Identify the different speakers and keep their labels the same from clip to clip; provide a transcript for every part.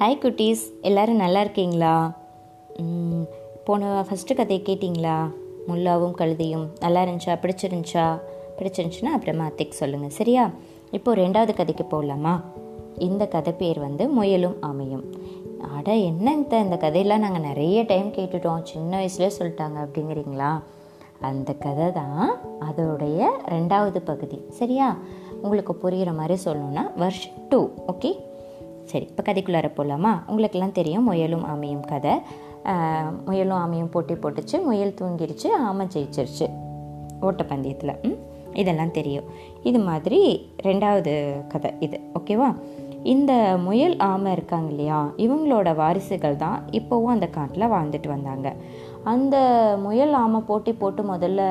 Speaker 1: Hi குட்டீஸ். எல்லோரும் நல்லா இருக்கீங்களா? போன ஃபஸ்ட்டு கதையை கேட்டிங்களா? முல்லாவும் கழுதியும் நல்லா இருந்துச்சா? பிடிச்சிருந்துச்சா? பிடிச்சிருந்துச்சுன்னா அப்புறமா அத்தைக்கு சொல்லுங்கள் சரியா? இப்போ ரெண்டாவது கதைக்கு போகலாமா இந்த கதை பேர் வந்து முயலும் அமையும். அட என்னங்க இந்த கதையெல்லாம் நாங்கள் நிறைய டைம் கேட்டுட்டோம். சின்ன வயசுலேயே சொல்லிட்டாங்க அப்படிங்கிறீங்களா? அந்த கதை தான் அதோடைய ரெண்டாவது பகுதி சரியா? உங்களுக்கு புரிகிற மாதிரி சொல்லணும்னா வருஷ் டூ ஓகே சரி இப்போ கதைக்குள்ளார போகலாமா உங்களுக்கெல்லாம் தெரியும் முயலும் ஆமையும் கதை. முயலும் ஆமையும் போட்டி போட்டுச்சு முயல் தூங்கிருச்சு ஆமை ஜெயிச்சிருச்சு. ஓட்டப்பந்தயத்தில் ம்? இதெல்லாம் தெரியும். இது மாதிரி ரெண்டாவது கதை இது ஓகேவா? இந்த முயல் ஆமை இருக்காங்க இல்லையா? இவங்களோட வாரிசுகள் தான் இப்போவும் அந்த காட்டில் வாழ்ந்துட்டு வந்தாங்க. அந்த முயல் ஆமை போட்டி போட்டு முதல்ல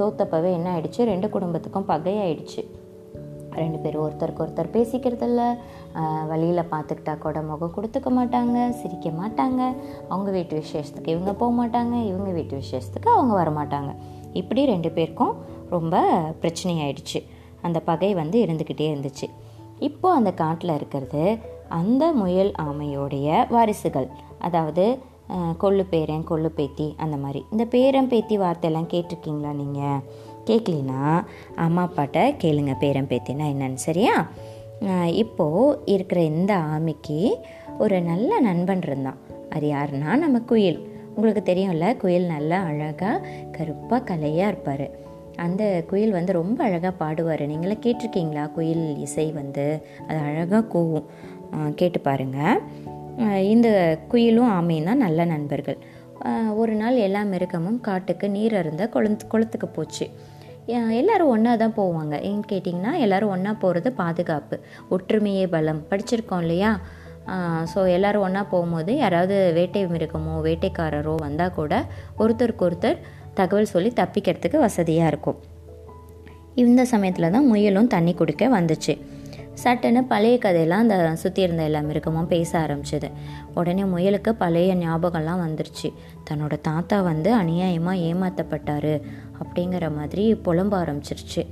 Speaker 1: தோத்தப்பவே என்ன ஆயிடுச்சு? ரெண்டு குடும்பத்துக்கும் பகையாயிடுச்சு. ரெண்டு பேரும் ஒருத்தருக்கு ஒருத்தர் பேசிக்கிறதில்ல. வழியில் பார்த்துக்கிட்டா கூட முகம் கொடுத்துக்க மாட்டாங்க சிரிக்க மாட்டாங்க. அவங்க வீட்டு விசேஷத்துக்கு இவங்க போக மாட்டாங்க இவங்க வீட்டு விசேஷத்துக்கு அவங்க வர மாட்டாங்க. இப்படி ரெண்டு பேருக்கும் ரொம்ப பிரச்சனையாயிடுச்சு. அந்த பகை வந்து இருந்துக்கிட்டே இருந்துச்சு. இப்போது அந்த காட்டில் இருக்கிறது அந்த முயல் ஆமையோடைய வாரிசுகள். அதாவது கொள்ளு பேரன் கொள்ளு பேத்தி அந்த மாதிரி. இந்த பேரன் பேத்தி வார்த்தையெல்லாம் கேட்டிருக்கீங்களா நீங்கள் கேட்கலினா அம்மா அப்பாட்ட கேளுங்க பேரன் பேத்தினா என்னன்னு சரியா? இப்போது இருக்கிற இந்த ஆமைக்கு ஒரு நல்ல நண்பன் இருந்தான். அது யாருன்னா நம்ம குயில். உங்களுக்கு தெரியும்ல குயில் நல்லா அழகாக கருப்பாக கலையாக இருப்பார். அந்த குயில் வந்து ரொம்ப அழகாக பாடுவார். நீங்களே கேட்டிருக்கீங்களா? குயில் இசை வந்து அது அழகாக கூவும். கேட்டு பாருங்கள் இந்த குயிலும் ஆமையும் தான் நல்ல நண்பர்கள். ஒரு நாள் எல்லா மிருகமும் காட்டுக்கு நீர் அருந்த குளத்து குளத்துக்கு போச்சு. எல்லாரும் ஒன்றா தான் போவாங்க. ஏன்னு கேட்டிங்கன்னா எல்லாரும் ஒன்றா போகிறது பாதுகாப்பு ஒற்றுமையே பலம். படிச்சிருக்கோம் இல்லையா? ஸோ எல்லாரும் ஒன்றா போகும்போது யாராவது வேட்டை மிருகமோ வேட்டைக்காரரோ வந்தால் கூட ஒருத்தருக்கு ஒருத்தர் தகவல் சொல்லி தப்பிக்கிறதுக்கு வசதியாக இருக்கும். இந்த சமயத்தில் தான் முயலும் தண்ணி குடிக்க வந்துச்சு. சட்டுன்னு பழைய கதையெல்லாம் அந்த சுற்றி இருந்த எல்லா மிருகமும் பேச ஆரம்பிச்சது. உடனே முயலுக்கு பழைய ஞாபகம்லாம் வந்துருச்சு. தன்னோட தாத்தா வந்து அநியாயமாக ஏமாற்றப்பட்டார் அப்படிங்கிற மாதிரி புலம்ப ஆரம்பிச்சிருச்சு.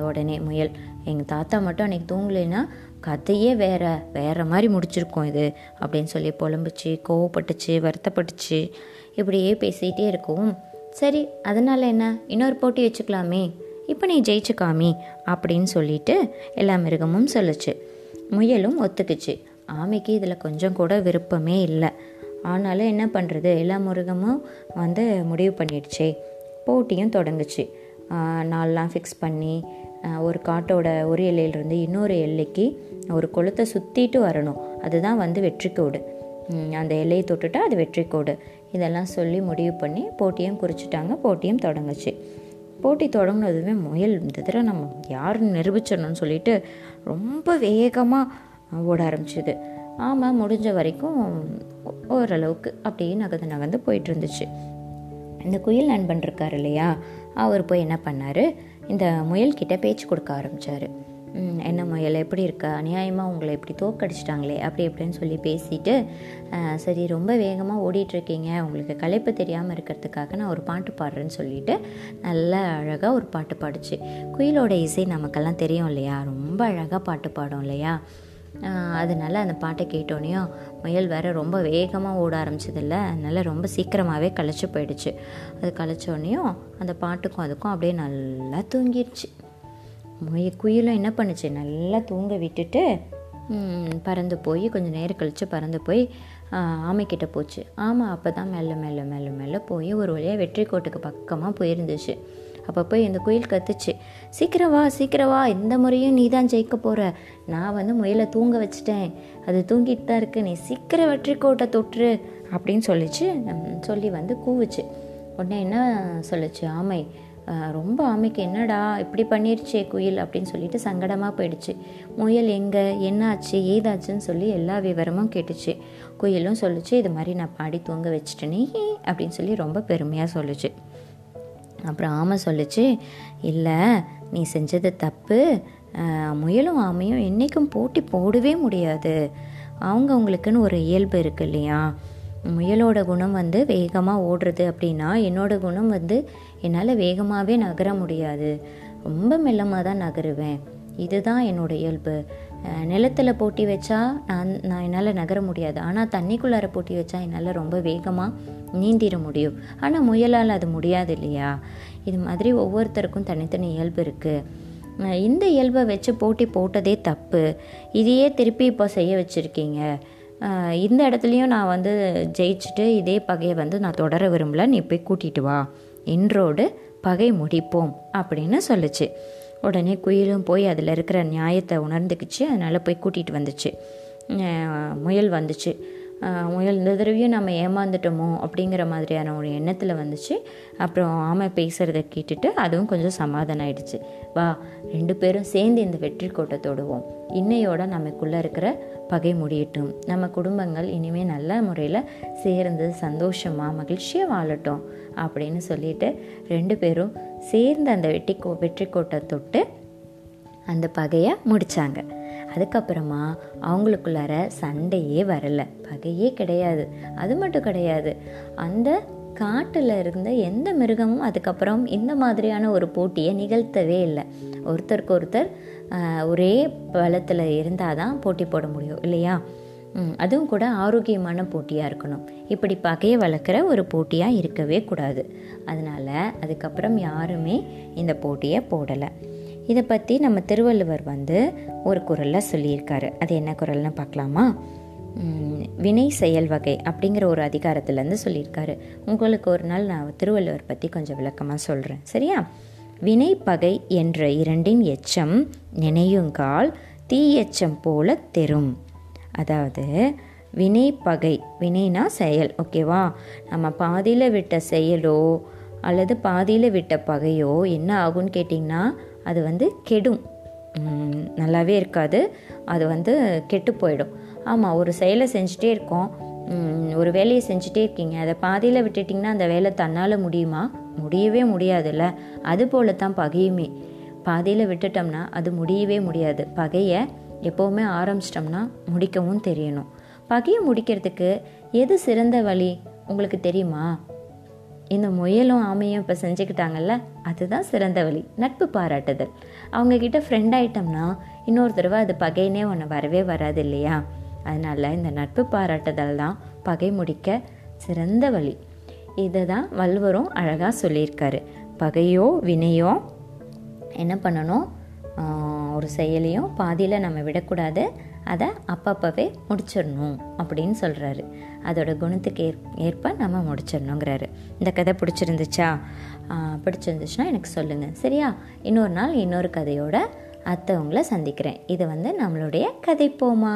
Speaker 1: உடனே முயல். எங்கள் தாத்தா மட்டும் அன்றைக்கி தூங்கலைன்னா கதையே வேற வேற மாதிரி முடிச்சிருக்கோம் இது அப்படின்னு சொல்லி புலம்புச்சு கோவப்பட்டுச்சு வருத்தப்பட்டுச்சு. இப்படியே பேசிகிட்டே இருக்கும் சரி அதனால் என்ன? இன்னொரு போட்டி வச்சுக்கலாமே. இப்போ நீ ஜெயிச்சுக்காமி அப்படின்னு சொல்லிட்டு எல்லா மிருகமும் சொல்லுச்சு. முயலும் ஒத்துக்குச்சு. ஆமைக்கு இதில் கொஞ்சம் கூட விருப்பமே இல்லை. ஆனாலும் என்ன பண்ணுறது எல்லா மிருகமும் வந்து முடிவு பண்ணிடுச்சே. போட்டியும் தொடங்குச்சு. ஆஹ் நாள்லாம் ஃபிக்ஸ் பண்ணி ஒரு காட்டோட ஒரு எல்லையிலிருந்து இன்னொரு எல்லைக்கு ஒரு குளத்தை சுற்றிட்டு வரணும். அதுதான் வந்து வெற்றிக்கோடு. அந்த எல்லையை தொட்டுட்டா அது வெற்றிக்கோடு. இதெல்லாம் சொல்லி முடிவு பண்ணி போட்டியும் குறிச்சிட்டாங்க போட்டியும் தொடங்குச்சு. போட்டி தொடங்கினதுமே முயல் இந்த தடவை நம்ம யாருன்னு நிரூபிச்சிடணும்னு சொல்லிட்டு ரொம்ப வேகமாக ஓட ஆரம்பிச்சுது. ஆமாம் முடிஞ்ச வரைக்கும் ஓரளவுக்கு அப்படியே நகர்ந்து நகர்ந்து போயிட்டு இருந்துச்சு. இந்த குயில் நண்பன் இருக்கார் இல்லையா? அவர் போய் என்ன பண்ணார்? இந்த முயல்கிட்ட பேச்சு கொடுக்க ஆரம்பித்தார் என்ன முயல் எப்படி இருக்கா? அநியாயமாக உங்களை இப்படி தோக்கடிச்சிட்டாங்களே அப்படி இப்படின்னு சொல்லி பேசிட்டு சரி ரொம்ப வேகமாக ஓடிட்டுருக்கீங்க. உங்களுக்கு களைப்பு தெரியாமல் இருக்கிறதுக்காக நான் ஒரு பாட்டு பாடுறேன்னு சொல்லிட்டு நல்ல அழகாக ஒரு பாட்டு பாடுச்சு. குயிலோட இசை நமக்கெல்லாம் தெரியும் இல்லையா? ரொம்ப அழகாக பாட்டு பாடும் இல்லையா? அதனால அந்த பாட்டை கேட்டோனையும் முயல் வேற ரொம்ப வேகமாக ஓட ஆரம்பிச்சதில்ல. அதனால் ரொம்ப சீக்கிரமாகவே களைச்சி போயிடுச்சு. அது களைச்சோடனையும் அந்த பாட்டுக்கும் அதுக்கும் அப்படியே நல்லா தூங்கிடுச்சு. முய குயிலும் என்ன பண்ணுச்சு? நல்லா தூங்க விட்டுட்டு பறந்து போய் கொஞ்சம் நேரம் கழித்து பறந்து போய் ஆமைக்கிட்ட போச்சு. ஆமாம் அப்போ தான் மெல்ல மெல்ல மெல்ல மெல்ல போய் ஒரு வழியாக வெற்றி கோட்டுக்கு பக்கமாக போயிருந்துச்சு. அப்போ போய் இந்த குயில் கத்துச்சு. சீக்கிரம் வா சீக்கிரம் வா இந்த முறையும் நீ தான் ஜெயிக்க போகிற நான் வந்து முயலை தூங்க வச்சுட்டேன். அது தூங்கிட்டு தான் இருக்கு. நீ சீக்கிரம் வெற்றி கோட்டை அப்படின்னு சொல்லிச்சு. சொல்லி வந்து கூவுச்சு. உடனே என்ன சொல்லுச்சு? ஆமை ரொம்ப ஆமைக்கு என்னடா இப்படி பண்ணிருச்சே குயில்? அப்படின்னு சொல்லிட்டு சங்கடமாக போயிடுச்சு. முயல் எங்கே? என்னாச்சு? ஏதாச்சுன்னு சொல்லி எல்லா விவரமும் கேட்டுச்சு. குயிலும் சொல்லுச்சு இது மாதிரி நான் பாடி தூங்க வச்சுட்டேனே அப்படின்னு சொல்லி ரொம்ப பெருமையாக சொல்லுச்சு. அப்புறம் ஆமை சொல்லுச்சு இல்லை நீ செஞ்சது தப்பு. முயலும் ஆமையும் என்றைக்கும் போட்டி போடவே முடியாது. அவங்க அவங்களுக்குன்னு ஒரு இயல்பு இருக்கு இல்லையா? முயலோட குணம் வந்து வேகமாக ஓடுறது அப்படின்னா என்னோட குணம் வந்து என்னால் வேகமாகவே நகர முடியாது. ரொம்ப மெல்லமாக தான் நகருவேன். இதுதான் என்னோட இயல்பு. நிலத்தில் போட்டி வச்சா நான் நான் என்னால் நகர முடியாது. ஆனால் தண்ணிக்குள்ளார போட்டி வச்சா என்னால் ரொம்ப வேகமாக நீந்திட முடியும். ஆனால் முயலால் அது முடியாது இல்லையா? இது மாதிரி ஒவ்வொருத்தருக்கும் தனித்தனி இயல்பு இருக்குது இந்த இயல்பை வச்சு போட்டி போட்டதே தப்பு. இதையே திருப்பி இப்போ செய்ய வச்சுருக்கீங்க. இந்த இடத்துலையும் நான் வந்து ஜெயிச்சுட்டு இதே பகையை வந்து நான் தொடர விரும்பல. நீ போய் கூட்டிகிட்டு வா. இன்றோடு பகை முடிப்போம் அப்படின்னு சொல்லுச்சு. உடனே குயிலும் போய் அதில் இருக்கிற நியாயத்தை உணர்ந்துக்கிச்சு. அதனால் போய் கூட்டிகிட்டு வந்துச்சு. முயல் வந்துச்சு. முயல் இந்த தடவையும் நம்ம ஏமாந்துட்டோமோ அப்படிங்கிற மாதிரியான ஒரு எண்ணத்தில் வந்துச்சு. அப்புறம் ஆமை பேசுகிறத கேட்டுட்டு அதுவும் கொஞ்சம் சமாதானம் ஆயிடுச்சு. வா ரெண்டு பேரும் சேர்ந்து இந்த வெற்றி கோட்டை தொடுவோம். இன்னையோட நமக்குள்ளே இருக்கிற பகை முடியட்டும். நம்ம குடும்பங்கள் இனிமேல் நல்ல முறையில் சேர்ந்து சந்தோஷமாக மகிழ்ச்சியாக வாழட்டும் அப்படின்னு சொல்லிட்டு ரெண்டு பேரும் சேர்ந்து அந்த வெட்டி கோ வெற்றி கோட்டை தொட்டு அந்த பகையை முடித்தாங்க அதுக்கப்புறமா அவங்களுக்குள்ளார சண்டையே வரலை. பகையே கிடையாது. அது மட்டும் கிடையாது. அந்த காட்டில் இருந்த எந்த மிருகமும் அதுக்கப்புறம் இந்த மாதிரியான ஒரு போட்டியை நிகழ்த்தவே இல்லை. ஒருத்தருக்கு ஒருத்தர் ஒரே பலத்தில் இருந்தால் தான் போட்டி போட முடியும் இல்லையா? அதுவும் கூட ஆரோக்கியமான போட்டியாக இருக்கணும். இப்படி பகையை வளர்க்குற ஒரு போட்டியாக இருக்கவே கூடாது. அதனால் அதுக்கப்புறம் யாருமே இந்த போட்டியை போடலை. இதை பற்றி நம்ம திருவள்ளுவர் வந்து ஒரு குரலில் சொல்லியிருக்காரு. அது என்ன குரல்னு பார்க்கலாமா? வினை செயல் வகை அப்படிங்கிற ஒரு அதிகாரத்துலேருந்து சொல்லியிருக்காரு. உங்களுக்கு ஒரு நாள் நான் திருவள்ளுவர் பற்றி கொஞ்சம் விளக்கமாக சொல்கிறேன் சரியா? வினை பகை என்ற இரண்டின் எச்சம் நினையுங்கால் தீயெச்சம் போல தெரும். அதாவது வினை பகை வினைனா செயல் ஓகேவா? நம்ம பாதியில் விட்ட செயலோ அல்லது பாதியில் விட்ட பகையோ என்ன ஆகும்னு கேட்டிங்கன்னா அது வந்து கெடும். நல்லாவே இருக்காது. அது வந்து கெட்டு போயிடும். ஆமாம் ஒரு செயலை செஞ்சுட்டே இருக்கோம். ஒரு வேலையை செஞ்சுட்டே இருக்கீங்க. அதை பாதியில் விட்டுட்டிங்கன்னா அந்த வேலை தன்னால் முடியுமா? முடியவே முடியாதுல்ல. அது போல தான் பகையுமே. பாதியில் விட்டுட்டோம்னா அது முடியவே முடியாது. பகையை எப்போவுமே ஆரம்பிச்சிட்டோம்னா முடிக்கவும் தெரியணும். பகையை முடிக்கிறதுக்கு எது சிறந்த வழி? உங்களுக்கு தெரியுமா? இந்த முயலும் ஆமையும் இப்போ செஞ்சுக்கிட்டாங்கல்ல அதுதான் சிறந்த வழி நட்பு பாராட்டுதல். அவங்கக்கிட்ட ஃப்ரெண்ட் ஆகிட்டோம்னா இன்னொரு தடவை அது பகைனே ஒன்று வரவே வராது இல்லையா? அதனால் இந்த நட்பு பாராட்டுதல் தான் பகை முடிக்க சிறந்த வழி. இதை தான் வல்வரும் அழகாக சொல்லியிருக்காரு. பகையோ வினையோ என்ன பண்ணணும்? ஒரு செயலையும் பாதியில் நம்ம விடக்கூடாது. அதை அப்பப்போவே முடிச்சிடணும் அப்படின்னு சொல்கிறாரு அதோட குணத்துக்கு ஏற் ஏற்ப நம்ம முடிச்சிடணுங்கிறாரு. இந்த கதை பிடிச்சிருந்துச்சா? பிடிச்சிருந்துச்சுன்னா எனக்கு சொல்லுங்கள் சரியா? இன்னொரு நாள் இன்னொரு கதையோட அத்தை உங்களை சந்திக்கிறேன். இது வந்து நம்மளுடைய கதை போமா.